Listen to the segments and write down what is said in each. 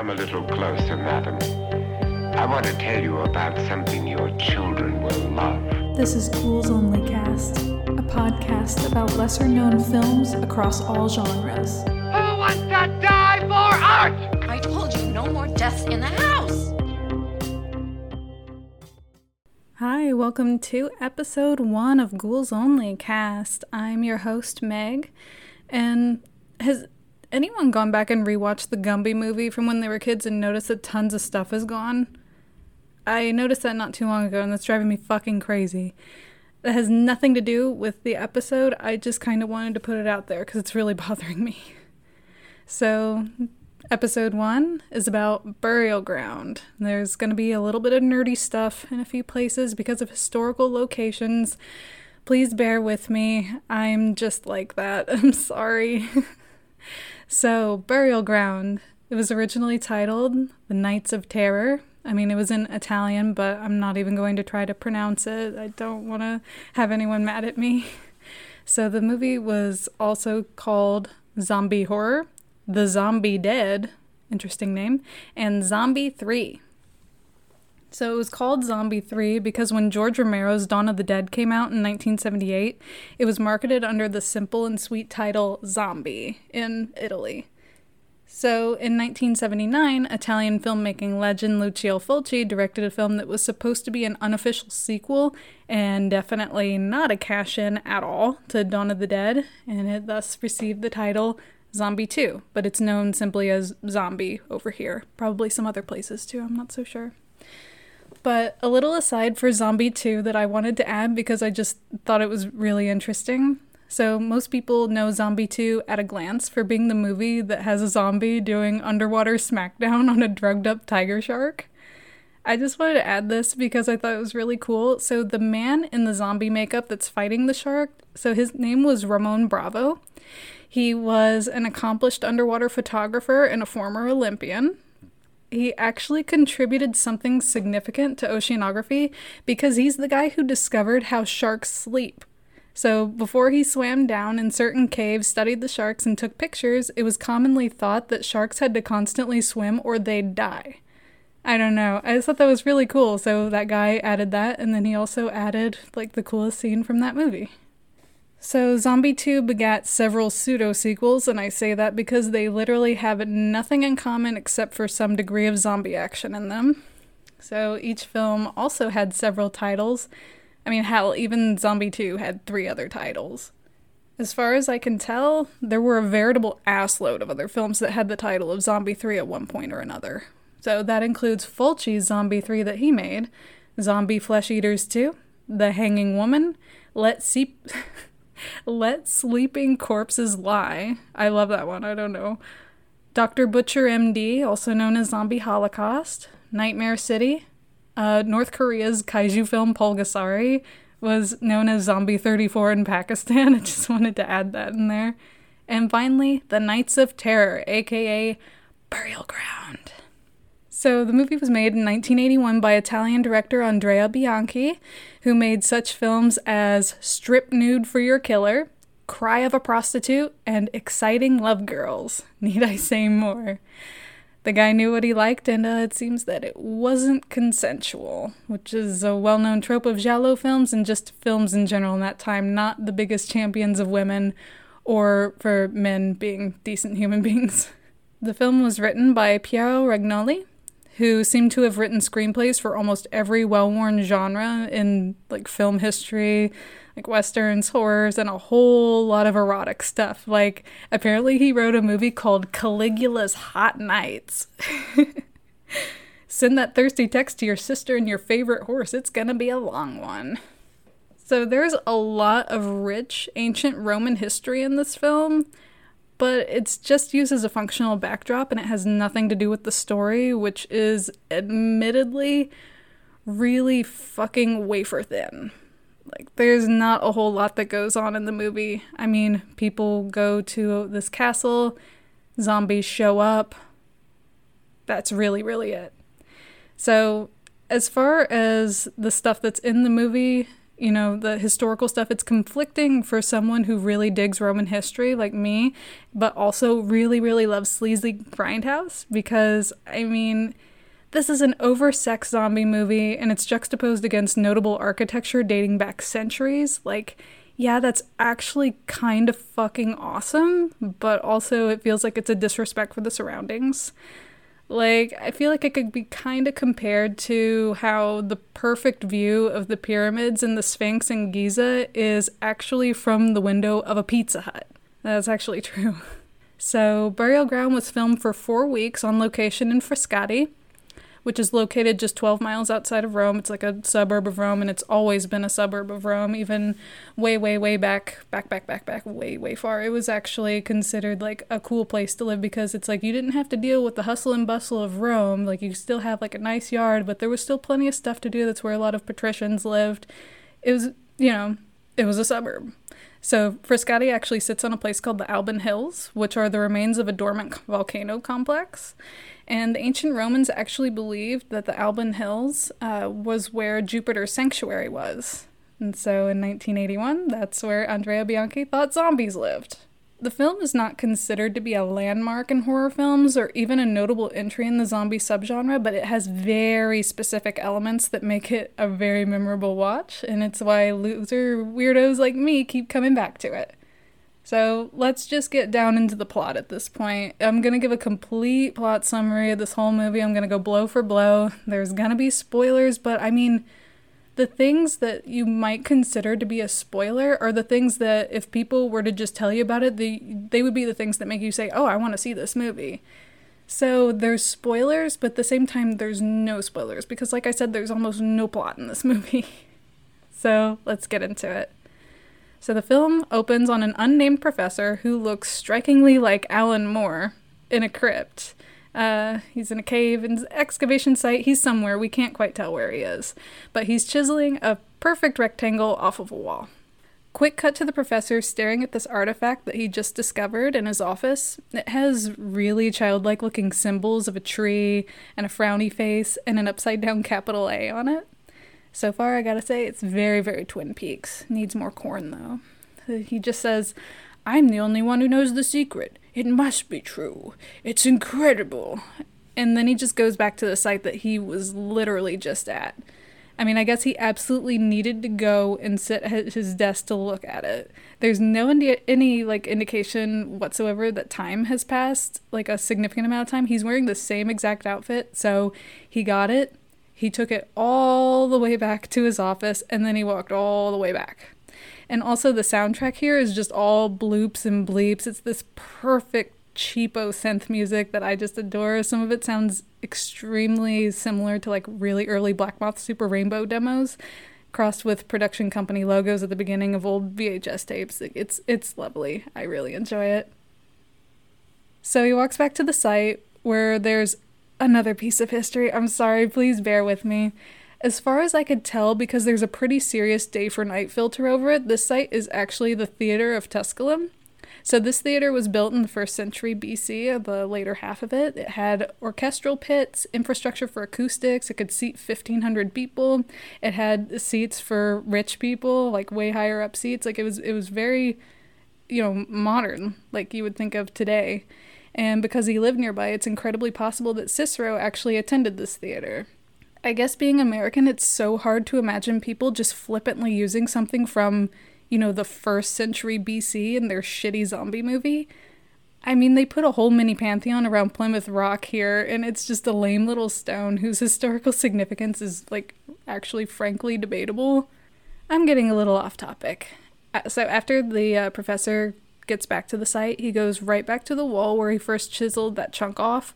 Come a little closer, madam. I want to tell you about something your children will love. This is Ghouls Only Cast, a podcast about lesser known films across all genres. Who wants to die for art? I told you no more deaths in the house. Hi, welcome to episode one of Ghouls Only Cast. I'm your host, Meg. And has anyone gone back and rewatched the Gumby movie from when they were kids and noticed that tons of stuff is gone? I noticed that not too long ago, and that's driving me fucking crazy. That has nothing to do with the episode. I just kind of wanted to put it out there because it's really bothering me. So, episode one is about burial ground. There's going to be a little bit of nerdy stuff in a few places because of historical locations. Please bear with me. I'm just like that. I'm sorry. so, burial ground. It was originally titled The Nights of Terror. I mean, it was in Italian, but I'm not even going to try to pronounce it. I don't want to have anyone mad at me. So, the movie was also called Zombie Horror the Zombie Dead, interesting name, and Zombie 3. So it was called Zombie 3 because when George Romero's Dawn of the Dead came out in 1978, it was marketed under the simple and sweet title Zombie in Italy. So in 1979, Italian filmmaking legend Lucio Fulci directed a film that was supposed to be an unofficial sequel and definitely not a cash in at all to Dawn of the Dead, and it thus received the title Zombie 2, but it's known simply as Zombie over here. Probably some other places too, I'm not so sure. But a little aside for Zombie 2 that I wanted to add because I just thought it was really interesting. So, most people know Zombie 2 at a glance for being the movie that has a zombie doing underwater smackdown on a drugged up tiger shark. I just wanted to add this because I thought it was really cool. So, the man in the zombie makeup that's fighting the shark, so his name was Ramon Bravo. He was an accomplished underwater photographer and a former Olympian. He actually contributed something significant to oceanography because he's the guy who discovered how sharks sleep. So, before he swam down in certain caves, studied the sharks, and took pictures, it was commonly thought that sharks had to constantly swim or they'd die. I don't know. I just thought that was really cool. So, that guy added that, and then he also added, like, the coolest scene from that movie. So, Zombie 2 begat several pseudo sequels, and I say that because they literally have nothing in common except for some degree of zombie action in them. So, each film also had several titles. I mean, hell, even Zombie 2 had three other titles. As far as I can tell, there were a veritable assload of other films that had the title of Zombie 3 at one point or another. So, that includes Fulci's Zombie 3 that he made, Zombie Flesh Eaters 2, The Hanging Woman, Let See. Let Sleeping Corpses Lie. I love that one. I don't know. Dr. Butcher MD, also known as Zombie Holocaust. Nightmare City. Uh, North Korea's kaiju film Pulgasari was known as Zombie 34 in Pakistan. I just wanted to add that in there. And finally, The Nights of Terror, aka Burial Ground. So, the movie was made in 1981 by Italian director Andrea Bianchi, who made such films as Strip Nude for Your Killer, Cry of a Prostitute, and Exciting Love Girls. Need I say more? The guy knew what he liked, and uh, it seems that it wasn't consensual, which is a well known trope of Giallo films and just films in general in that time, not the biggest champions of women or for men being decent human beings. The film was written by Piero Regnoli, who seemed to have written screenplays for almost every well-worn genre in like film history, like westerns, horrors, and a whole lot of erotic stuff. Like apparently he wrote a movie called Caligula's Hot Nights. Send that thirsty text to your sister and your favorite horse. It's going to be a long one. So there's a lot of rich ancient Roman history in this film but it's just used as a functional backdrop and it has nothing to do with the story, which is admittedly really fucking wafer thin. Like, there's not a whole lot that goes on in the movie. I mean, people go to this castle, zombies show up. That's really, really it. So, as far as the stuff that's in the movie, you know, the historical stuff. It's conflicting for someone who really digs Roman history like me, but also really, really loves sleazy grindhouse because, I mean, this is an oversexed zombie movie and it's juxtaposed against notable architecture dating back centuries. Like, yeah, that's actually kind of fucking awesome, but also it feels like it's a disrespect for the surroundings. Like, I feel like it could be kind of compared to how the perfect view of the pyramids and the Sphinx in Giza is actually from the window of a Pizza Hut. That's actually true. So, Burial Ground was filmed for four weeks on location in Frascati which is located just 12 miles outside of Rome. It's like a suburb of Rome, and it's always been a suburb of Rome, even way, way, way back, back, back, back, back, way, way far. It was actually considered like a cool place to live because it's like you didn't have to deal with the hustle and bustle of Rome. Like you still have like a nice yard, but there was still plenty of stuff to do. That's where a lot of patricians lived. It was, you know, it was a suburb. So Frascati actually sits on a place called the Alban Hills, which are the remains of a dormant volcano complex. And the ancient Romans actually believed that the Alban Hills uh, was where Jupiter's sanctuary was. And so in 1981, that's where Andrea Bianchi thought zombies lived. The film is not considered to be a landmark in horror films or even a notable entry in the zombie subgenre, but it has very specific elements that make it a very memorable watch, and it's why loser weirdos like me keep coming back to it. So let's just get down into the plot at this point. I'm going to give a complete plot summary of this whole movie. I'm going to go blow for blow. There's going to be spoilers, but I mean, the things that you might consider to be a spoiler are the things that if people were to just tell you about it, they, they would be the things that make you say, oh, I want to see this movie. So there's spoilers, but at the same time, there's no spoilers because, like I said, there's almost no plot in this movie. so let's get into it. So the film opens on an unnamed professor who looks strikingly like Alan Moore in a crypt. Uh, he's in a cave in excavation site. He's somewhere. We can't quite tell where he is. But he's chiseling a perfect rectangle off of a wall. Quick cut to the professor staring at this artifact that he just discovered in his office. It has really childlike looking symbols of a tree and a frowny face and an upside down capital A on it. So far, I gotta say, it's very, very Twin Peaks. Needs more corn, though. He just says, I'm the only one who knows the secret. It must be true. It's incredible. And then he just goes back to the site that he was literally just at. I mean, I guess he absolutely needed to go and sit at his desk to look at it. There's no indi- any like indication whatsoever that time has passed, like a significant amount of time. He's wearing the same exact outfit, so he got it he took it all the way back to his office and then he walked all the way back. And also, the soundtrack here is just all bloops and bleeps. It's this perfect cheapo synth music that I just adore. Some of it sounds extremely similar to like really early Black Moth Super Rainbow demos, crossed with production company logos at the beginning of old VHS tapes. It's it's lovely. I really enjoy it. So he walks back to the site where there's another piece of history. I'm sorry, please bear with me. As far as I could tell, because there's a pretty serious day for night filter over it, this site is actually the Theater of Tusculum. So, this theater was built in the first century BC, the later half of it. It had orchestral pits, infrastructure for acoustics, it could seat 1,500 people. It had seats for rich people, like way higher up seats. Like, it was, it was very, you know, modern, like you would think of today. And because he lived nearby, it's incredibly possible that Cicero actually attended this theater. I guess being American, it's so hard to imagine people just flippantly using something from, you know, the first century BC in their shitty zombie movie. I mean, they put a whole mini pantheon around Plymouth Rock here, and it's just a lame little stone whose historical significance is, like, actually frankly debatable. I'm getting a little off topic. Uh, so, after the uh, professor gets back to the site, he goes right back to the wall where he first chiseled that chunk off,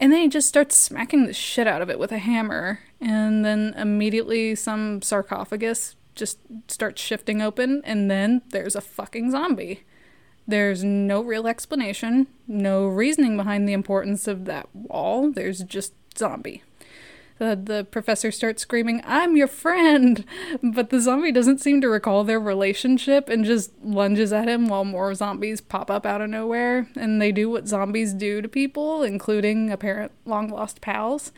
and then he just starts smacking the shit out of it with a hammer. And then immediately some sarcophagus just starts shifting open, and then there's a fucking zombie. There's no real explanation, no reasoning behind the importance of that wall. There's just zombie. The, the professor starts screaming, I'm your friend! But the zombie doesn't seem to recall their relationship and just lunges at him while more zombies pop up out of nowhere. And they do what zombies do to people, including apparent long lost pals.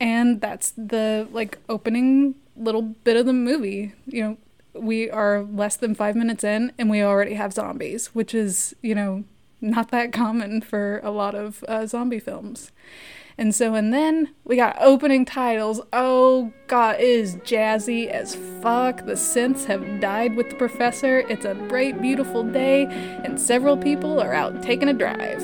And that's the like opening little bit of the movie. You know, we are less than five minutes in and we already have zombies, which is, you know, not that common for a lot of uh, zombie films. And so, and then we got opening titles. Oh god, it is jazzy as fuck. The synths have died with the professor. It's a bright, beautiful day, and several people are out taking a drive.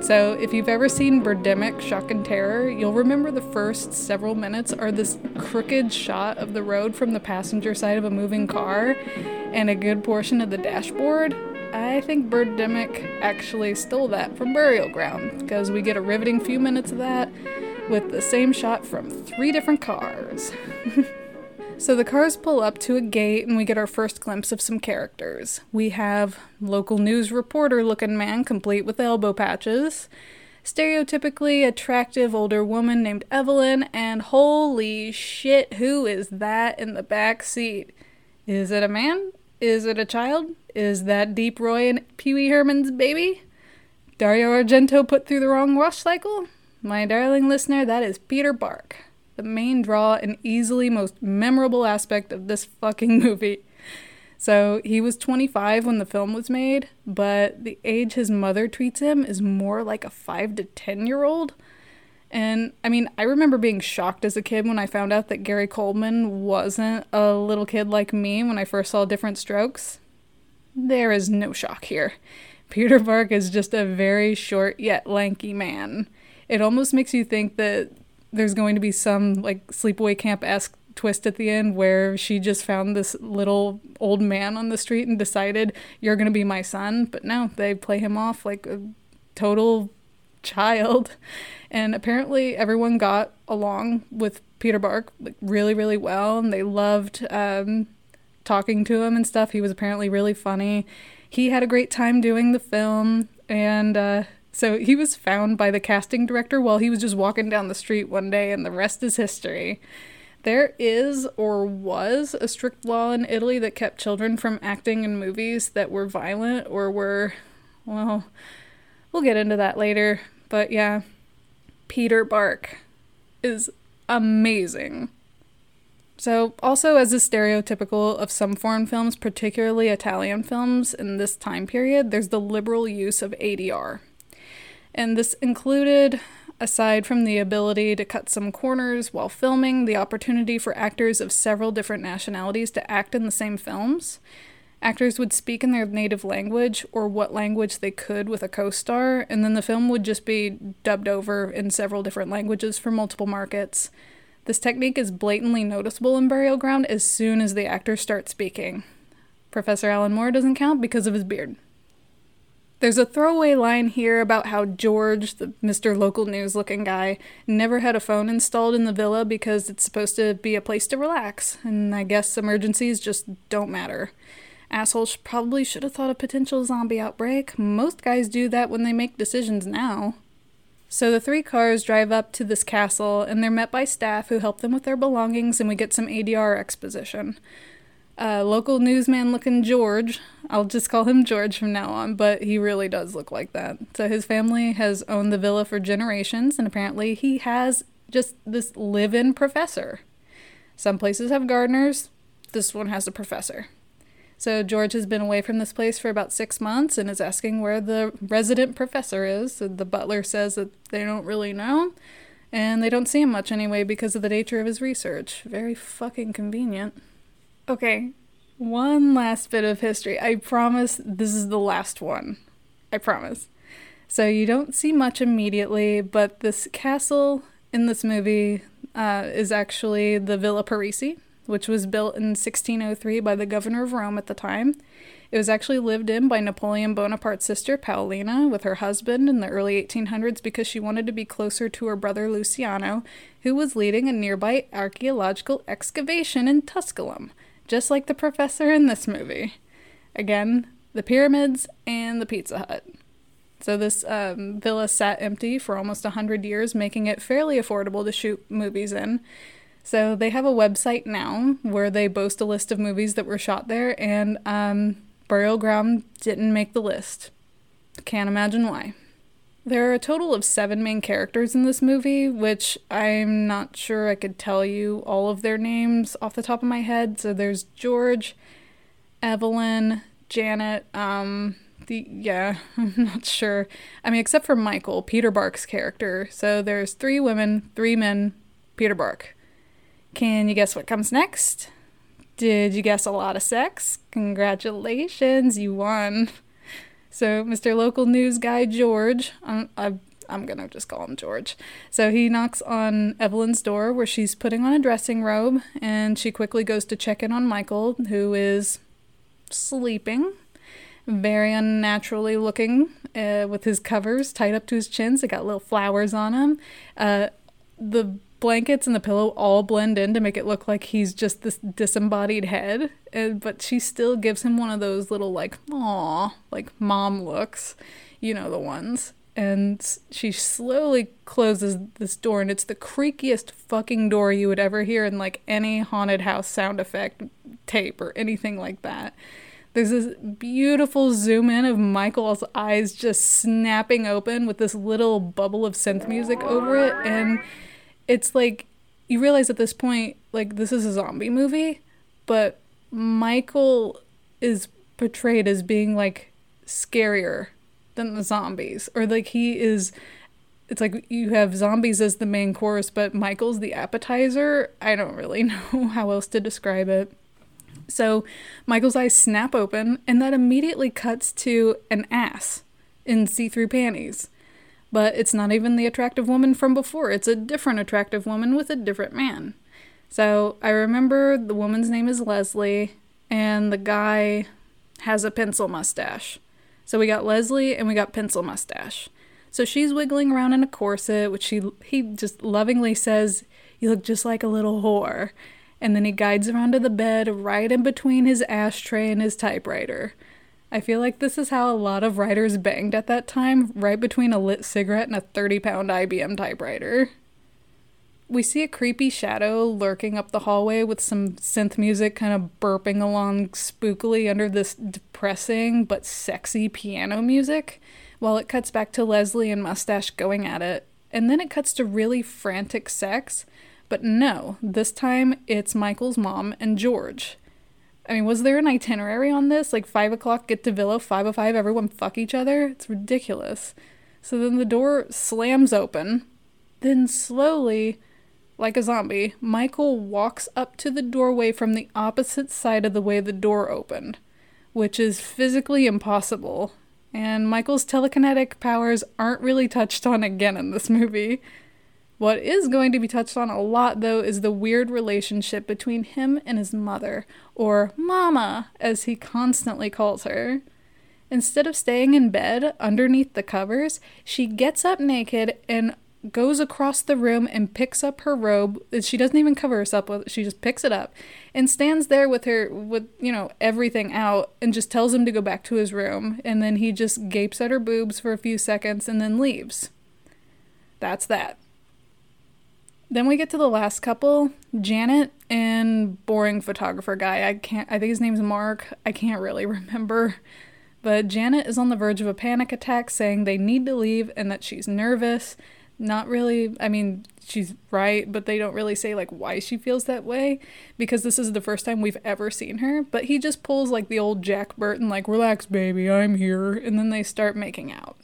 So, if you've ever seen Birdemic Shock and Terror, you'll remember the first several minutes are this crooked shot of the road from the passenger side of a moving car and a good portion of the dashboard. I think Birdemic actually stole that from Burial Ground because we get a riveting few minutes of that with the same shot from three different cars. so the cars pull up to a gate and we get our first glimpse of some characters. We have local news reporter looking man complete with elbow patches, stereotypically attractive older woman named Evelyn, and holy shit, who is that in the back seat? Is it a man? Is it a child? Is that Deep Roy and Pee Wee Herman's baby? Dario Argento put through the wrong wash cycle? My darling listener, that is Peter Bark, the main draw and easily most memorable aspect of this fucking movie. So he was 25 when the film was made, but the age his mother treats him is more like a 5 to 10 year old. And I mean, I remember being shocked as a kid when I found out that Gary Coleman wasn't a little kid like me when I first saw Diff'rent Strokes. There is no shock here. Peter Bark is just a very short yet lanky man. It almost makes you think that there's going to be some like sleepaway camp esque twist at the end where she just found this little old man on the street and decided you're going to be my son. But no, they play him off like a total child. And apparently, everyone got along with Peter Bark like, really, really well, and they loved um, talking to him and stuff. He was apparently really funny. He had a great time doing the film, and uh, so he was found by the casting director while he was just walking down the street one day, and the rest is history. There is or was a strict law in Italy that kept children from acting in movies that were violent or were, well, we'll get into that later. But yeah, Peter Bark is amazing. So, also as is stereotypical of some foreign films, particularly Italian films in this time period, there's the liberal use of ADR. And this included, aside from the ability to cut some corners while filming, the opportunity for actors of several different nationalities to act in the same films. Actors would speak in their native language or what language they could with a co star, and then the film would just be dubbed over in several different languages for multiple markets. This technique is blatantly noticeable in Burial Ground as soon as the actors start speaking. Professor Alan Moore doesn't count because of his beard. There's a throwaway line here about how George, the Mr. Local News looking guy, never had a phone installed in the villa because it's supposed to be a place to relax, and I guess emergencies just don't matter. Assholes probably should have thought of potential zombie outbreak. Most guys do that when they make decisions now. So the three cars drive up to this castle and they're met by staff who help them with their belongings, and we get some ADR exposition. Uh, local newsman looking George, I'll just call him George from now on, but he really does look like that. So his family has owned the villa for generations, and apparently he has just this live in professor. Some places have gardeners, this one has a professor. So George has been away from this place for about six months and is asking where the resident professor is. And the butler says that they don't really know, and they don't see him much anyway because of the nature of his research. Very fucking convenient. Okay, one last bit of history. I promise this is the last one. I promise. So you don't see much immediately, but this castle in this movie uh, is actually the Villa Parisi which was built in 1603 by the governor of Rome at the time. It was actually lived in by Napoleon Bonaparte's sister, Paolina, with her husband in the early 1800s because she wanted to be closer to her brother Luciano, who was leading a nearby archaeological excavation in Tusculum, just like the professor in this movie. Again, the pyramids and the Pizza Hut. So this um, villa sat empty for almost 100 years, making it fairly affordable to shoot movies in. So they have a website now where they boast a list of movies that were shot there, and um, Burial Ground didn't make the list. Can't imagine why. There are a total of seven main characters in this movie, which I'm not sure I could tell you all of their names off the top of my head. So there's George, Evelyn, Janet, um, the yeah, I'm not sure. I mean, except for Michael, Peter Bark's character. So there's three women, three men, Peter Bark. Can you guess what comes next? Did you guess a lot of sex? Congratulations, you won. So, Mr. Local News Guy George, I'm, I'm, I'm gonna just call him George. So, he knocks on Evelyn's door where she's putting on a dressing robe, and she quickly goes to check in on Michael, who is sleeping, very unnaturally looking, uh, with his covers tied up to his chins. They got little flowers on him. Uh, the blankets and the pillow all blend in to make it look like he's just this disembodied head. And, but she still gives him one of those little, like, aw, like mom looks. You know the ones. And she slowly closes this door, and it's the creakiest fucking door you would ever hear in like any haunted house sound effect tape or anything like that. There's this beautiful zoom in of Michael's eyes just snapping open with this little bubble of synth music over it, and it's like you realize at this point like this is a zombie movie but michael is portrayed as being like scarier than the zombies. Or like he is it's like you have zombies as the main course but michael's the appetizer. I don't really know how else to describe it. So michael's eyes snap open and that immediately cuts to an ass in see-through panties but it's not even the attractive woman from before. It's a different attractive woman with a different man. So I remember the woman's name is Leslie, and the guy has a pencil mustache. So we got Leslie and we got pencil mustache. So she's wiggling around in a corset, which he he just lovingly says, "You look just like a little whore." And then he guides her onto the bed right in between his ashtray and his typewriter. I feel like this is how a lot of writers banged at that time, right between a lit cigarette and a 30 pound IBM typewriter. We see a creepy shadow lurking up the hallway with some synth music kind of burping along spookily under this depressing but sexy piano music, while it cuts back to Leslie and Mustache going at it. And then it cuts to really frantic sex, but no, this time it's Michael's mom and George. I mean, was there an itinerary on this? Like five o'clock, get to Villa, five o oh five, everyone fuck each other? It's ridiculous. So then the door slams open. Then slowly, like a zombie, Michael walks up to the doorway from the opposite side of the way the door opened, which is physically impossible. And Michael's telekinetic powers aren't really touched on again in this movie. What is going to be touched on a lot, though, is the weird relationship between him and his mother, or Mama, as he constantly calls her. Instead of staying in bed underneath the covers, she gets up naked and goes across the room and picks up her robe. She doesn't even cover herself with. She just picks it up and stands there with her with, you know, everything out and just tells him to go back to his room and then he just gapes at her boobs for a few seconds and then leaves. That's that. Then we get to the last couple, Janet and boring photographer guy. I can't I think his name's Mark. I can't really remember. But Janet is on the verge of a panic attack saying they need to leave and that she's nervous. Not really, I mean, she's right, but they don't really say like why she feels that way because this is the first time we've ever seen her. But he just pulls like the old Jack Burton like relax baby, I'm here and then they start making out.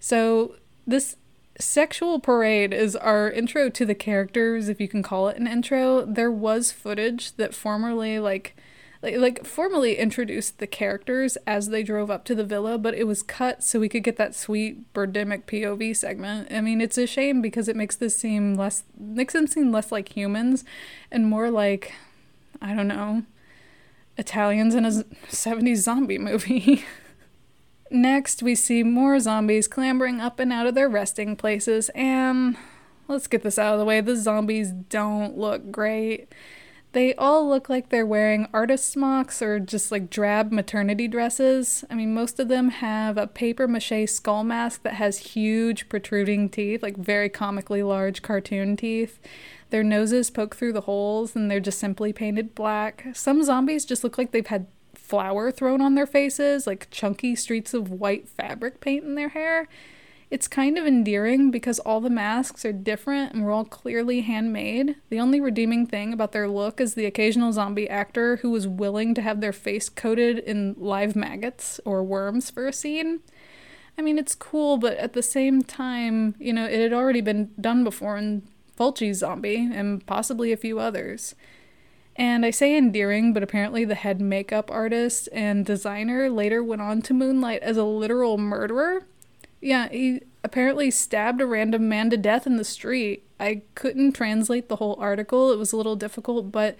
So this Sexual Parade is our intro to the characters, if you can call it an intro. There was footage that formerly like like, like formally introduced the characters as they drove up to the villa, but it was cut so we could get that sweet Birdemic POV segment. I mean, it's a shame because it makes this seem less makes them seem less like humans and more like I don't know, Italians in a 70s zombie movie. Next, we see more zombies clambering up and out of their resting places, and let's get this out of the way the zombies don't look great. They all look like they're wearing artist smocks or just like drab maternity dresses. I mean, most of them have a paper mache skull mask that has huge protruding teeth, like very comically large cartoon teeth. Their noses poke through the holes and they're just simply painted black. Some zombies just look like they've had flour thrown on their faces, like chunky streaks of white fabric paint in their hair. It's kind of endearing because all the masks are different and we're all clearly handmade. The only redeeming thing about their look is the occasional zombie actor who was willing to have their face coated in live maggots or worms for a scene. I mean, it's cool, but at the same time, you know, it had already been done before in Fulci's Zombie and possibly a few others. And I say endearing, but apparently the head makeup artist and designer later went on to moonlight as a literal murderer yeah, he apparently stabbed a random man to death in the street. I couldn't translate the whole article, it was a little difficult, but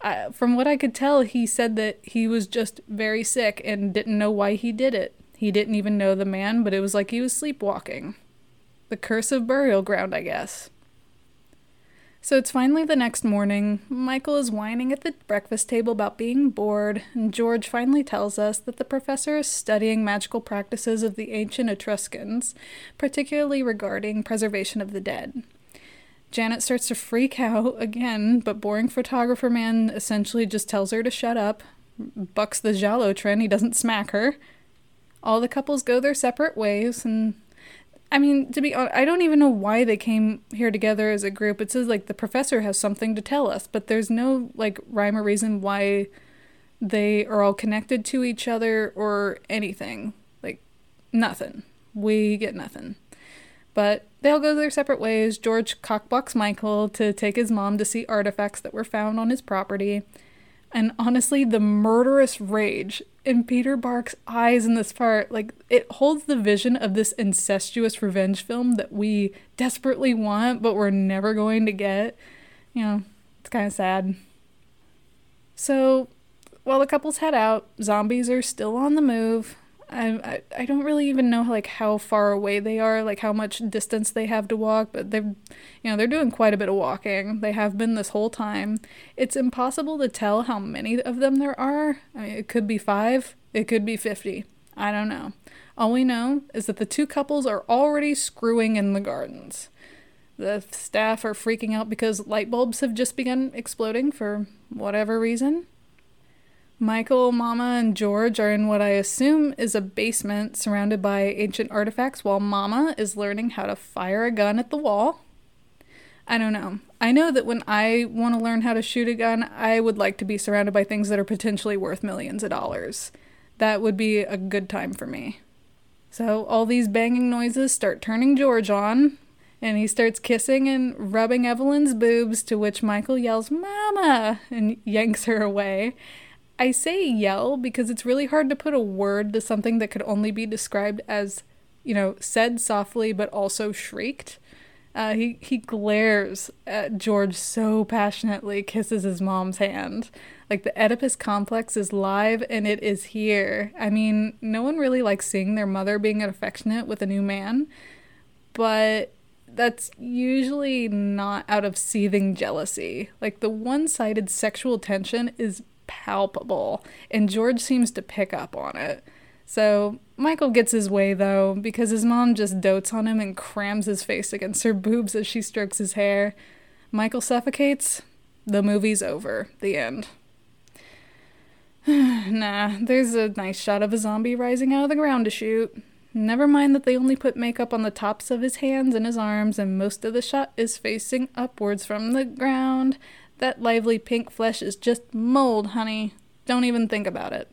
uh, from what I could tell, he said that he was just very sick and didn't know why he did it. He didn't even know the man, but it was like he was sleepwalking. The curse of burial ground, I guess. So it's finally the next morning. Michael is whining at the breakfast table about being bored, and George finally tells us that the professor is studying magical practices of the ancient Etruscans, particularly regarding preservation of the dead. Janet starts to freak out again, but boring photographer man essentially just tells her to shut up, bucks the Giallo trend, he doesn't smack her. All the couples go their separate ways, and I mean, to be honest, I don't even know why they came here together as a group. It says like the professor has something to tell us, but there's no like rhyme or reason why they are all connected to each other or anything. Like nothing. We get nothing. But they all go their separate ways. George cockblocks Michael to take his mom to see artifacts that were found on his property. And honestly, the murderous rage in Peter Bark's eyes in this part, like it holds the vision of this incestuous revenge film that we desperately want, but we're never going to get. You know, it's kind of sad. So, while the couples head out, zombies are still on the move. I, I, don't really even know like how far away they are, like how much distance they have to walk, but they're you know, they're doing quite a bit of walking. They have been this whole time. It's impossible to tell how many of them there are. I mean, it could be 5, it could be 50. I don't know. All we know is that the two couples are already screwing in the gardens. The staff are freaking out because light bulbs have just begun exploding for whatever reason. Michael, Mama, and George are in what I assume is a basement surrounded by ancient artifacts while Mama is learning how to fire a gun at the wall. I don't know. I know that when I want to learn how to shoot a gun, I would like to be surrounded by things that are potentially worth millions of dollars. That would be a good time for me. So all these banging noises start turning George on, and he starts kissing and rubbing Evelyn's boobs, to which Michael yells, Mama! and yanks her away. I say yell because it's really hard to put a word to something that could only be described as, you know, said softly but also shrieked. Uh, he he glares at George so passionately, kisses his mom's hand. Like the Oedipus complex is live and it is here. I mean, no one really likes seeing their mother being affectionate with a new man, but that's usually not out of seething jealousy. Like the one-sided sexual tension is palpable, and George seems to pick up on it. So Michael gets his way though, because his mom just dotes on him and crams his face against her boobs as she strokes his hair. Michael suffocates. The movie's over. The end. nah, there's a nice shot of a zombie rising out of the ground to shoot. Never mind that they only put makeup on the tops of his hands and his arms, and most of the shot is facing upwards from the ground. That lively pink flesh is just mold, honey. Don't even think about it.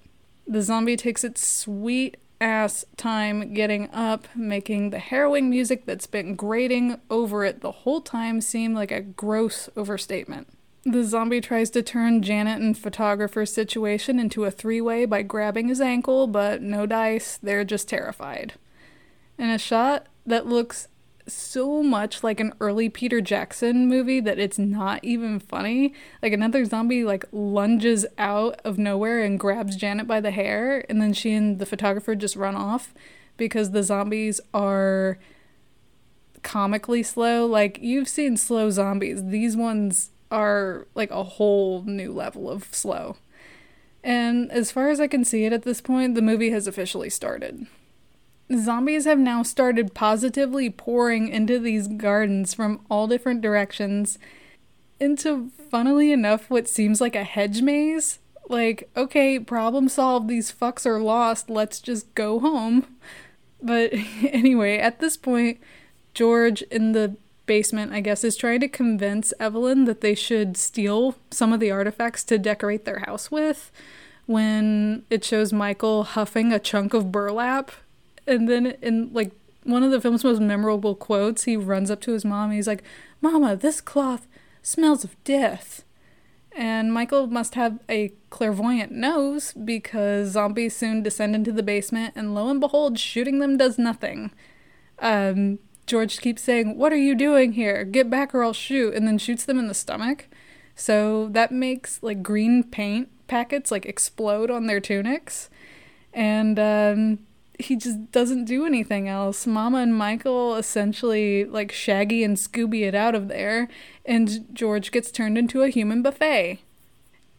The zombie takes its sweet ass time getting up, making the harrowing music that's been grating over it the whole time seem like a gross overstatement. The zombie tries to turn Janet and photographer's situation into a three way by grabbing his ankle, but no dice, they're just terrified. In a shot that looks so much like an early Peter Jackson movie that it's not even funny. Like another zombie like lunges out of nowhere and grabs Janet by the hair and then she and the photographer just run off because the zombies are comically slow. Like you've seen slow zombies. These ones are like a whole new level of slow. And as far as I can see it at this point, the movie has officially started. Zombies have now started positively pouring into these gardens from all different directions into, funnily enough, what seems like a hedge maze. Like, okay, problem solved, these fucks are lost, let's just go home. But anyway, at this point, George in the basement, I guess, is trying to convince Evelyn that they should steal some of the artifacts to decorate their house with when it shows Michael huffing a chunk of burlap. And then in like one of the film's most memorable quotes, he runs up to his mom and he's like, Mama, this cloth smells of death. And Michael must have a clairvoyant nose because zombies soon descend into the basement, and lo and behold, shooting them does nothing. Um, George keeps saying, What are you doing here? Get back or I'll shoot, and then shoots them in the stomach. So that makes like green paint packets like explode on their tunics. And um, he just doesn't do anything else. Mama and Michael essentially like Shaggy and Scooby it out of there, and George gets turned into a human buffet.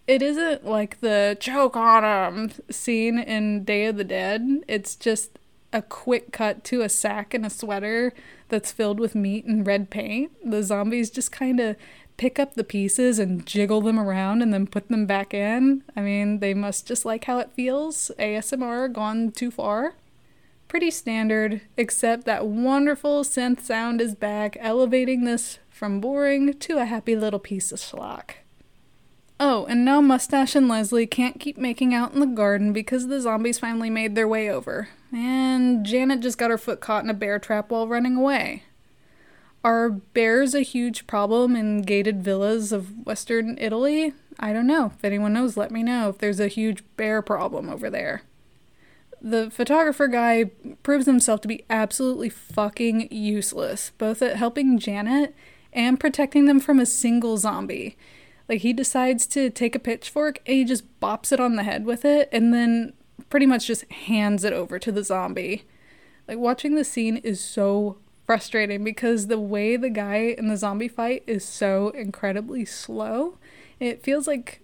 It isn't like the choke on him scene in Day of the Dead. It's just a quick cut to a sack and a sweater that's filled with meat and red paint. The zombies just kind of pick up the pieces and jiggle them around and then put them back in. I mean, they must just like how it feels. ASMR gone too far pretty standard, except that wonderful synth sound is back, elevating this from boring to a happy little piece of schlock. Oh, and now Mustache and Leslie can't keep making out in the garden because the zombies finally made their way over. And Janet just got her foot caught in a bear trap while running away. Are bears a huge problem in gated villas of Western Italy? I don't know. If anyone knows, let me know if there's a huge bear problem over there the photographer guy proves himself to be absolutely fucking useless, both at helping Janet and protecting them from a single zombie. Like, he decides to take a pitchfork and he just bops it on the head with it and then pretty much just hands it over to the zombie. Like, watching the scene is so frustrating because the way the guy in the zombie fight is so incredibly slow. It feels like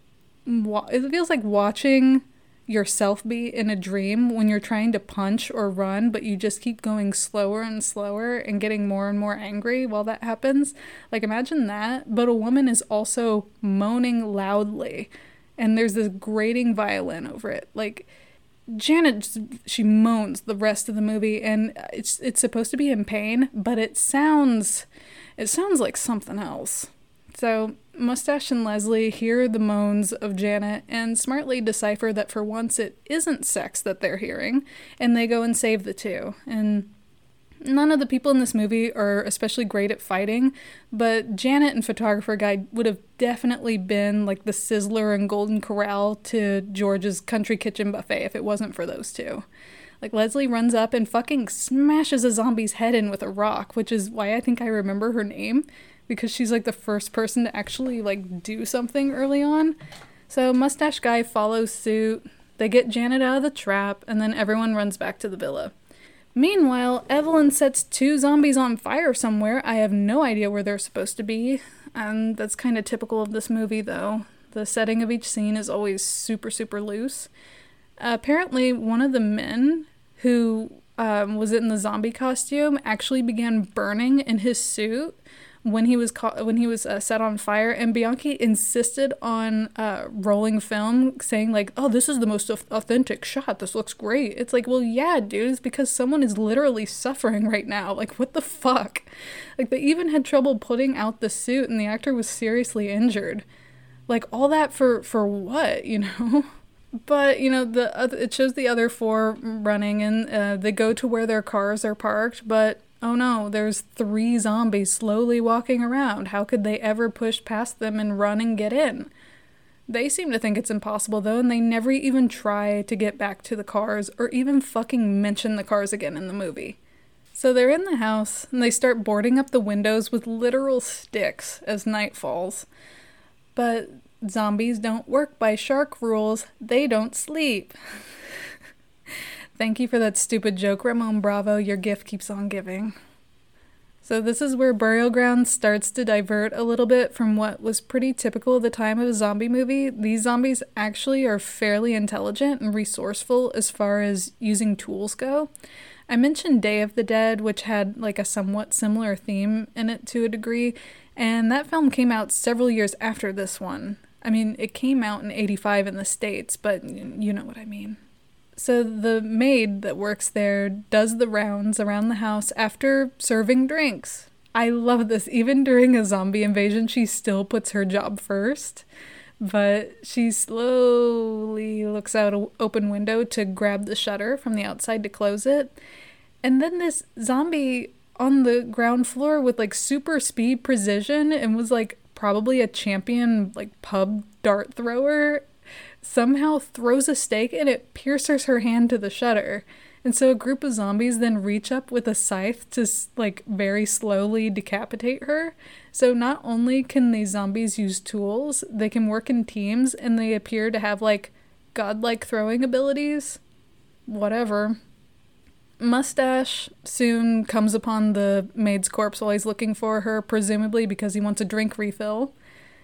it feels like watching yourself be in a dream when you're trying to punch or run, but you just keep going slower and slower and getting more and more angry while that happens. Like, imagine that, but a woman is also moaning loudly, and there's this grating violin over it. Like, Janet she moans the rest of the movie and it's it's supposed to be in pain, but it sounds it sounds like something else. So Mustache and Leslie hear the moans of Janet and smartly decipher that for once it isn't sex that they're hearing, and they go and save the two. And none of the people in this movie are especially great at fighting, but Janet and Photographer Guy would have definitely been like the Sizzler and Golden Corral to George's Country Kitchen Buffet if it wasn't for those two. Like Leslie runs up and fucking smashes a zombie's head in with a rock, which is why I think I remember her name because she's like the first person to actually like do something early on. So Mustache Guy follows suit. They get Janet out of the trap, and then everyone runs back to the villa. Meanwhile, Evelyn sets two zombies on fire somewhere. I have no idea where they're supposed to be, and that's kind of typical of this movie, though. The setting of each scene is always super, super loose. Apparently, one of the men who um, was in the zombie costume actually began burning in his suit when he was caught, when he was uh, set on fire, and Bianchi insisted on uh, rolling film, saying like, "Oh, this is the most authentic shot. This looks great." It's like, well, yeah, dude, it's because someone is literally suffering right now. Like, what the fuck? Like, they even had trouble putting out the suit, and the actor was seriously injured. Like, all that for for what? You know. But you know the uh, it shows the other four running and uh, they go to where their cars are parked, but Oh no, there's three zombies slowly walking around. How could they ever push past them and run and get in? They seem to think it's impossible though, and they never even try to get back to the cars or even fucking mention the cars again in the movie. So they're in the house and they start boarding up the windows with literal sticks as night falls. But zombies don't work by shark rules, they don't sleep. Thank you for that stupid joke, Ramon Bravo. Your gift keeps on giving. So, this is where Burial Ground starts to divert a little bit from what was pretty typical of the time of a zombie movie. These zombies actually are fairly intelligent and resourceful as far as using tools go. I mentioned Day of the Dead, which had like a somewhat similar theme in it to a degree, and that film came out several years after this one. I mean, it came out in 85 in the States, but you know what I mean. So the maid that works there does the rounds around the house after serving drinks. I love this. Even during a zombie invasion, she still puts her job first. But she slowly looks out an open window to grab the shutter from the outside to close it. And then this zombie on the ground floor with like super speed precision and was like probably a champion like pub dart thrower somehow throws a stake and it pierces her hand to the shutter. And so a group of zombies then reach up with a scythe to like very slowly decapitate her. So not only can these zombies use tools, they can work in teams and they appear to have like godlike throwing abilities. Whatever. Mustache soon comes upon the maid's corpse while he's looking for her, presumably because he wants a drink refill.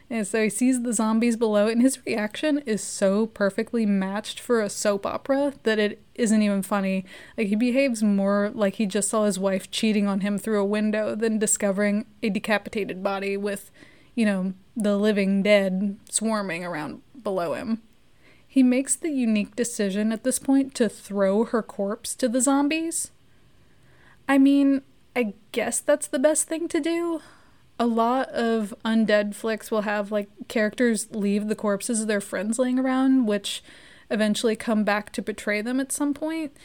And so he sees the zombies below, and his reaction is so perfectly matched for a soap opera that it isn't even funny. Like, he behaves more like he just saw his wife cheating on him through a window than discovering a decapitated body with, you know, the living dead swarming around below him. He makes the unique decision at this point to throw her corpse to the zombies. I mean, I guess that's the best thing to do a lot of undead flicks will have like characters leave the corpses of their friends laying around, which eventually come back to betray them at some point.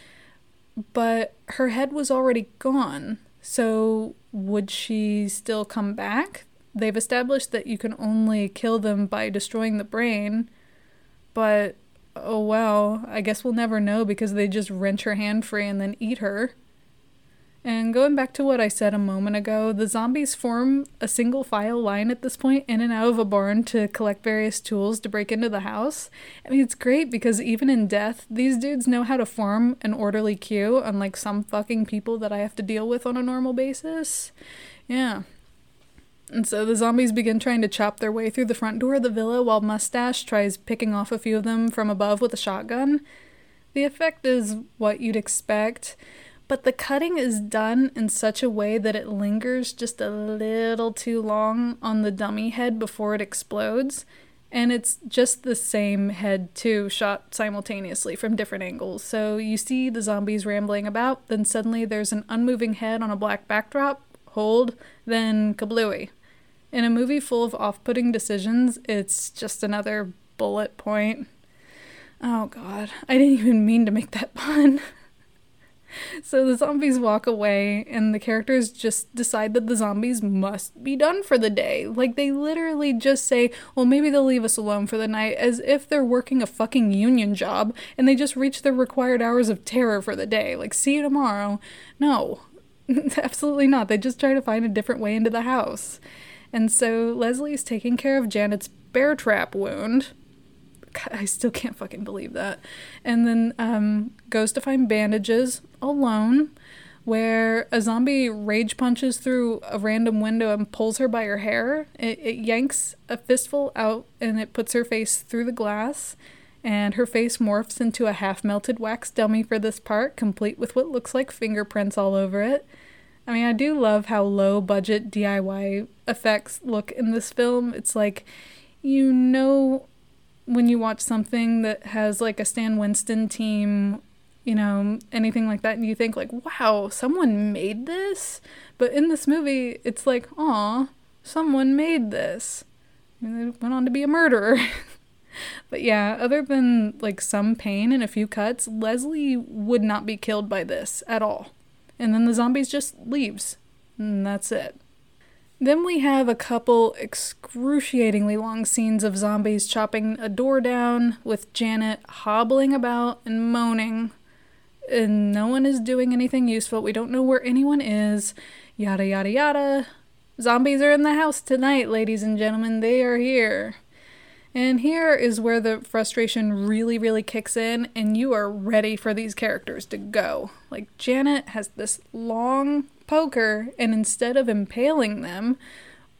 But her head was already gone, so would she still come back? They've established that you can only kill them by destroying the brain, but oh well, I guess we'll never know because they just wrench her hand free and then eat her. And going back to what I said a moment ago, the zombies form a single file line at this point in and out of a barn to collect various tools to break into the house. I mean, it's great because even in death, these dudes know how to form an orderly queue, unlike some fucking people that I have to deal with on a normal basis. Yeah. And so the zombies begin trying to chop their way through the front door of the villa while Mustache tries picking off a few of them from above with a shotgun. The effect is what you'd expect but the cutting is done in such a way that it lingers just a little too long on the dummy head before it explodes. And it's just the same head, too, shot simultaneously from different angles. So you see the zombies rambling about, then suddenly there's an unmoving head on a black backdrop, hold, then kablooey. In a movie full of off putting decisions, it's just another bullet point. Oh god, I didn't even mean to make that pun. so the zombies walk away, and the characters just decide that the zombies must be done for the day. Like, they literally just say, well, maybe they'll leave us alone for the night, as if they're working a fucking union job and they just reach their required hours of terror for the day. Like, see you tomorrow. No, absolutely not. They just try to find a different way into the house. And so Leslie's taking care of Janet's bear trap wound I still can't fucking believe that. And then um, goes to find bandages alone, where a zombie rage punches through a random window and pulls her by her hair. It, it yanks a fistful out and it puts her face through the glass. And her face morphs into a half melted wax dummy for this part, complete with what looks like fingerprints all over it. I mean, I do love how low budget DIY effects look in this film. It's like you know when you watch something that has like a Stan Winston team, you know, anything like that, and you think like, wow, someone made this. But in this movie, it's like, aw, someone made this. Mean, they went on to be a murderer. but yeah, other than like some pain and a few cuts, Leslie would not be killed by this at all. And then the zombies just leaves. And that's it. Then we have a couple excruciatingly long scenes of zombies chopping a door down, with Janet hobbling about and moaning. And no one is doing anything useful. We don't know where anyone is. Yada, yada, yada. Zombies are in the house tonight, ladies and gentlemen. They are here. And here is where the frustration really, really kicks in, and you are ready for these characters to go. Like, Janet has this long poker, and instead of impaling them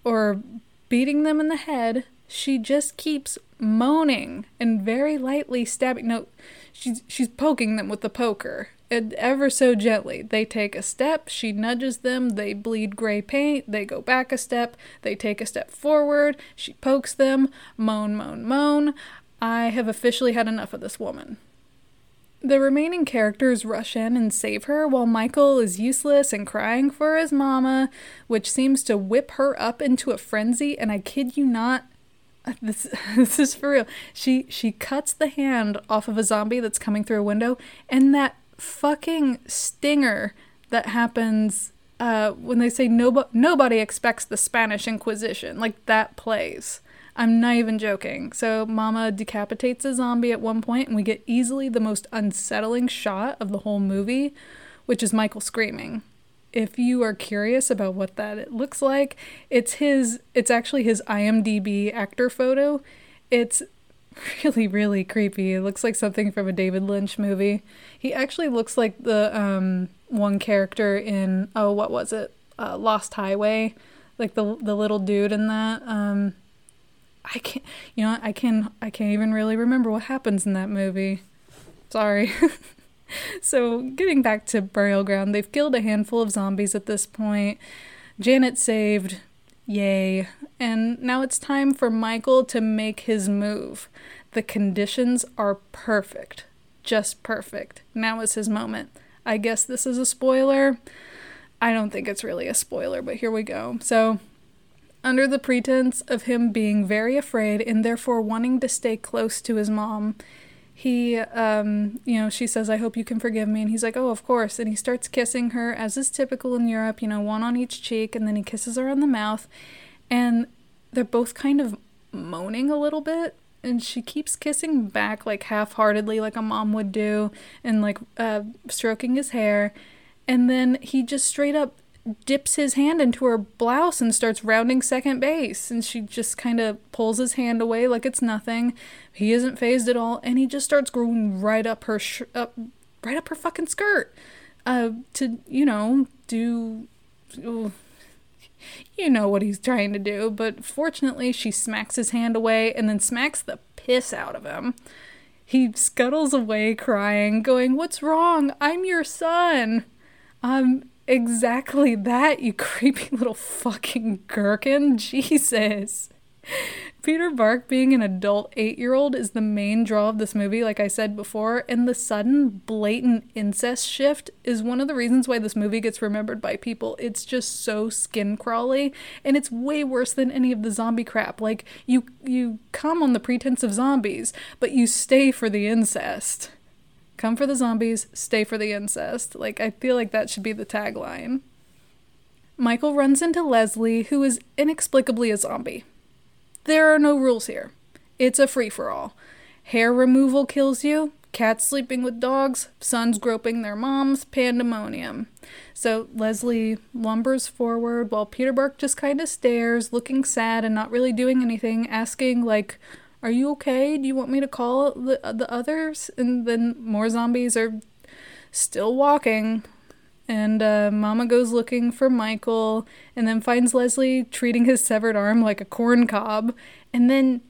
or beating them in the head, she just keeps moaning and very lightly stabbing. No, she's she's poking them with the poker, and ever so gently. They take a step, she nudges them, they bleed gray paint, they go back a step, they take a step forward, she pokes them, moan, moan, moan. I have officially had enough of this woman. The remaining characters rush in and save her while Michael is useless and crying for his mama, which seems to whip her up into a frenzy. And I kid you not, this this is for real. She she cuts the hand off of a zombie that's coming through a window, and that fucking stinger that happens uh, when they say nobody nobody expects the Spanish Inquisition, like that plays. I'm not even joking. So Mama decapitates a zombie at one point, and we get easily the most unsettling shot of the whole movie, which is Michael screaming. If you are curious about what that looks like, it's his. It's actually his IMDb actor photo. It's really really creepy. It looks like something from a David Lynch movie. He actually looks like the um one character in oh what was it uh, Lost Highway, like the the little dude in that. Um, I can't you know I can I can't even really remember what happens in that movie. Sorry. so getting back to burial ground, they've killed a handful of zombies at this point. Janet saved, yay, and now it's time for Michael to make his move. The conditions are perfect, just perfect. Now is his moment. I guess this is a spoiler. I don't think it's really a spoiler, but here we go. So, under the pretense of him being very afraid and therefore wanting to stay close to his mom, he, um, you know, she says, I hope you can forgive me. And he's like, Oh, of course. And he starts kissing her, as is typical in Europe, you know, one on each cheek, and then he kisses her on the mouth. And they're both kind of moaning a little bit and she keeps kissing back like half-heartedly like a mom would do and like uh, stroking his hair and then he just straight up dips his hand into her blouse and starts rounding second base and she just kind of pulls his hand away like it's nothing he isn't phased at all and he just starts going right up her sh- up right up her fucking skirt uh to you know do you know what he's trying to do, but fortunately, she smacks his hand away and then smacks the piss out of him. He scuttles away crying, going, What's wrong? I'm your son. Um, exactly that, you creepy little fucking gherkin. Jesus. Peter Bark being an adult eight year old is the main draw of this movie, like I said before, and the sudden, blatant incest shift is one of the reasons why this movie gets remembered by people. It's just so skin crawly, and it's way worse than any of the zombie crap. Like, you, you come on the pretense of zombies, but you stay for the incest. Come for the zombies, stay for the incest. Like, I feel like that should be the tagline. Michael runs into Leslie, who is inexplicably a zombie. There are no rules here. It's a free for all. Hair removal kills you, cats sleeping with dogs, sons groping their moms, pandemonium. So Leslie lumbers forward while Peter Bark just kind of stares, looking sad and not really doing anything, asking, like, Are you okay? Do you want me to call the, the others? And then more zombies are still walking. And uh, Mama goes looking for Michael and then finds Leslie treating his severed arm like a corn cob. And then,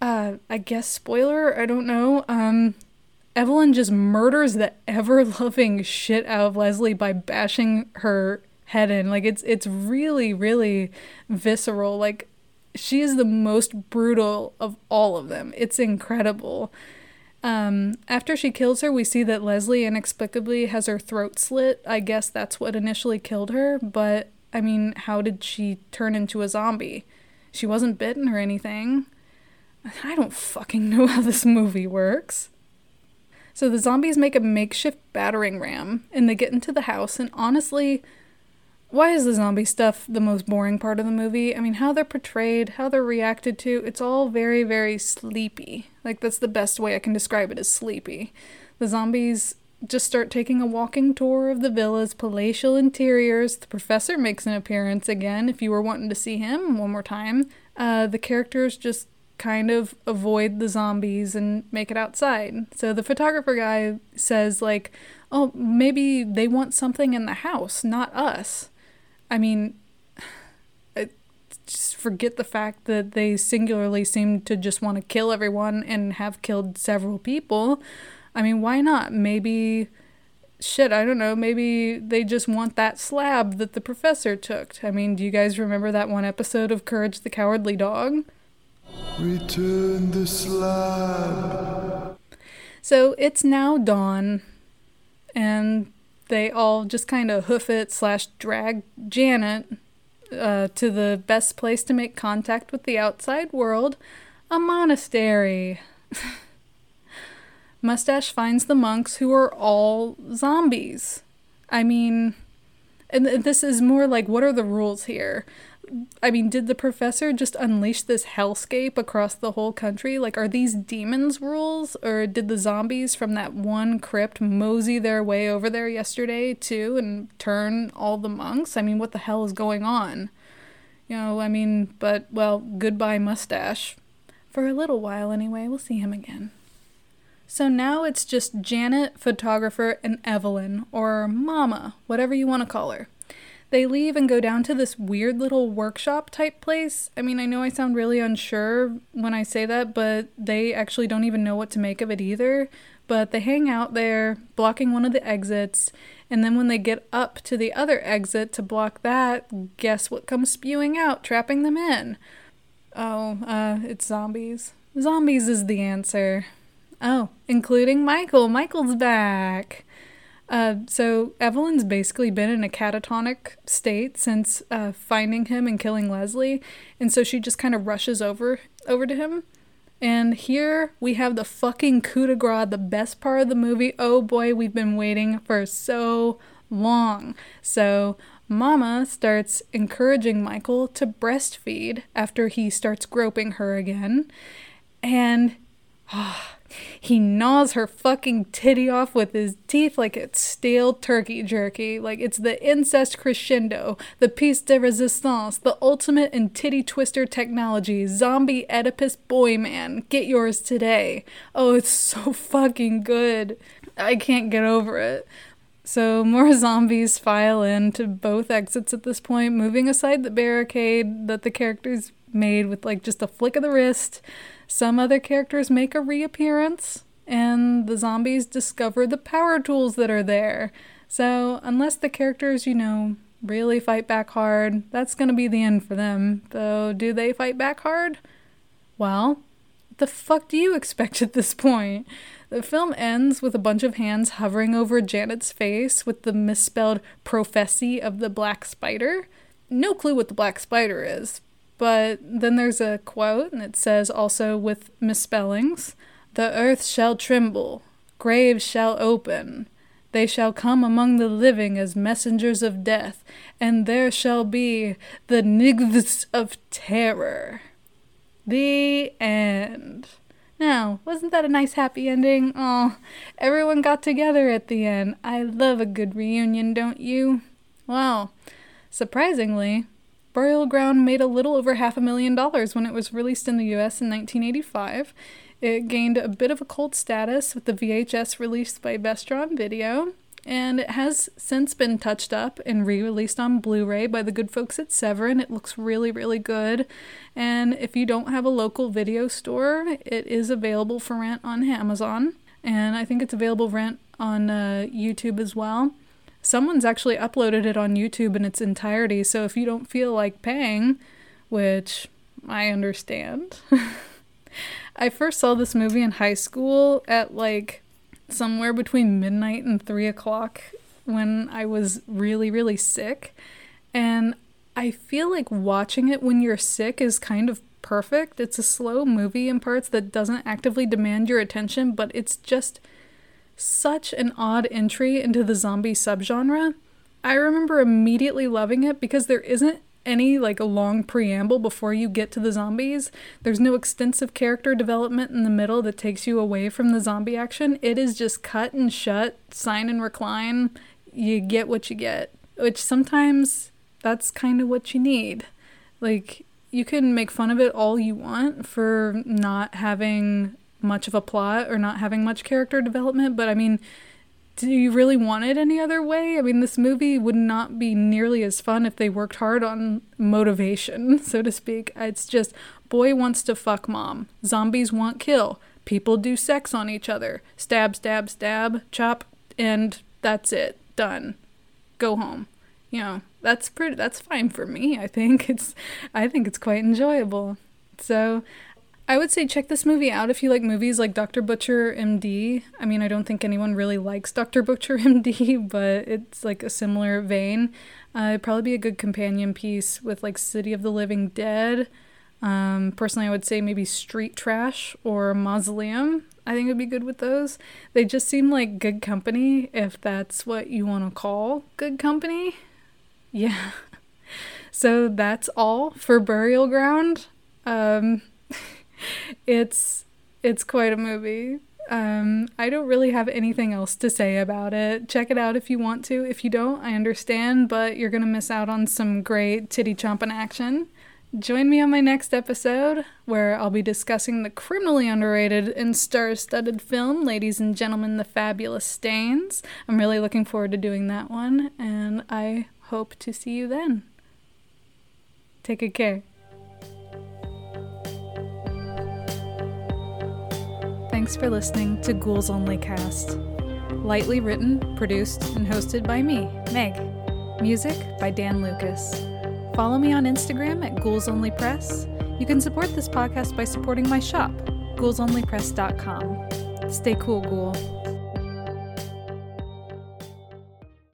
uh, I guess, spoiler, I don't know, um, Evelyn just murders the ever loving shit out of Leslie by bashing her head in. Like, it's, it's really, really visceral. Like, she is the most brutal of all of them. It's incredible. Um, after she kills her, we see that Leslie inexplicably has her throat slit. I guess that's what initially killed her, but I mean, how did she turn into a zombie? She wasn't bitten or anything. I don't fucking know how this movie works. So the zombies make a makeshift battering ram and they get into the house, and honestly, why is the zombie stuff the most boring part of the movie? I mean, how they're portrayed, how they're reacted to, it's all very, very sleepy. Like, that's the best way I can describe it as sleepy. The zombies just start taking a walking tour of the villa's palatial interiors. The professor makes an appearance again if you were wanting to see him one more time. Uh, the characters just kind of avoid the zombies and make it outside. So the photographer guy says, like, oh, maybe they want something in the house, not us. I mean, just forget the fact that they singularly seem to just want to kill everyone and have killed several people. I mean, why not? Maybe, shit, I don't know, maybe they just want that slab that the professor took. I mean, do you guys remember that one episode of Courage the Cowardly Dog? Return the slab. So it's now dawn, and they all just kind of hoof it slash drag Janet uh, to the best place to make contact with the outside world a monastery. Mustache finds the monks who are all zombies. I mean, and this is more like what are the rules here? I mean, did the professor just unleash this hellscape across the whole country? Like, are these demons' rules? Or did the zombies from that one crypt mosey their way over there yesterday, too, and turn all the monks? I mean, what the hell is going on? You know, I mean, but, well, goodbye, mustache. For a little while, anyway. We'll see him again. So now it's just Janet, photographer, and Evelyn, or Mama, whatever you want to call her. They leave and go down to this weird little workshop type place. I mean, I know I sound really unsure when I say that, but they actually don't even know what to make of it either. But they hang out there, blocking one of the exits, and then when they get up to the other exit to block that, guess what comes spewing out, trapping them in? Oh, uh, it's zombies. Zombies is the answer. Oh, including Michael. Michael's back. Uh, so Evelyn's basically been in a catatonic state since uh, finding him and killing Leslie, and so she just kind of rushes over over to him. And here we have the fucking coup de grace, the best part of the movie. Oh boy, we've been waiting for so long. So Mama starts encouraging Michael to breastfeed after he starts groping her again, and. Oh, he gnaws her fucking titty off with his teeth like it's stale turkey jerky. Like it's the incest crescendo, the piece de resistance, the ultimate in titty twister technology, zombie Oedipus boy man. Get yours today. Oh, it's so fucking good. I can't get over it. So more zombies file in to both exits at this point, moving aside the barricade that the characters made with like just a flick of the wrist. Some other characters make a reappearance, and the zombies discover the power tools that are there. So, unless the characters, you know, really fight back hard, that's gonna be the end for them. Though, do they fight back hard? Well, the fuck do you expect at this point? The film ends with a bunch of hands hovering over Janet's face with the misspelled prophecy of the black spider. No clue what the black spider is, but then there's a quote, and it says also with misspellings The earth shall tremble, graves shall open. They shall come among the living as messengers of death, and there shall be the nights of terror. The end. Now, wasn't that a nice happy ending? Oh, everyone got together at the end. I love a good reunion, don't you? Well, surprisingly, Burial Ground made a little over half a million dollars when it was released in the US in 1985. It gained a bit of a cult status with the VHS released by Vestron Video, and it has since been touched up and re released on Blu ray by the good folks at Severin. It looks really, really good. And if you don't have a local video store, it is available for rent on Amazon, and I think it's available rent on uh, YouTube as well. Someone's actually uploaded it on YouTube in its entirety, so if you don't feel like paying, which I understand. I first saw this movie in high school at like somewhere between midnight and three o'clock when I was really, really sick. And I feel like watching it when you're sick is kind of perfect. It's a slow movie in parts that doesn't actively demand your attention, but it's just such an odd entry into the zombie subgenre. I remember immediately loving it because there isn't any like a long preamble before you get to the zombies. There's no extensive character development in the middle that takes you away from the zombie action. It is just cut and shut, sign and recline. You get what you get, which sometimes that's kind of what you need. Like you can make fun of it all you want for not having much of a plot or not having much character development, but I mean, do you really want it any other way? I mean, this movie would not be nearly as fun if they worked hard on motivation, so to speak. It's just boy wants to fuck mom, zombies want kill, people do sex on each other, stab, stab, stab, chop, and that's it. Done. Go home. You know, that's pretty that's fine for me. I think it's I think it's quite enjoyable. So, I would say check this movie out if you like movies like Dr. Butcher MD. I mean, I don't think anyone really likes Dr. Butcher MD, but it's like a similar vein. Uh, it'd probably be a good companion piece with like City of the Living Dead. Um, personally, I would say maybe Street Trash or Mausoleum. I think it'd be good with those. They just seem like good company if that's what you want to call good company. Yeah. So that's all for Burial Ground. Um, it's it's quite a movie. Um, I don't really have anything else to say about it. Check it out if you want to. If you don't, I understand, but you're gonna miss out on some great titty chomping action. Join me on my next episode where I'll be discussing the criminally underrated and star studded film, Ladies and Gentlemen, The Fabulous Stains. I'm really looking forward to doing that one, and I hope to see you then. Take good care. Thanks for listening to Ghouls Only Cast. Lightly written, produced, and hosted by me, Meg. Music by Dan Lucas. Follow me on Instagram at Ghouls Only Press. You can support this podcast by supporting my shop, ghoulsonlypress.com. Stay cool, ghoul.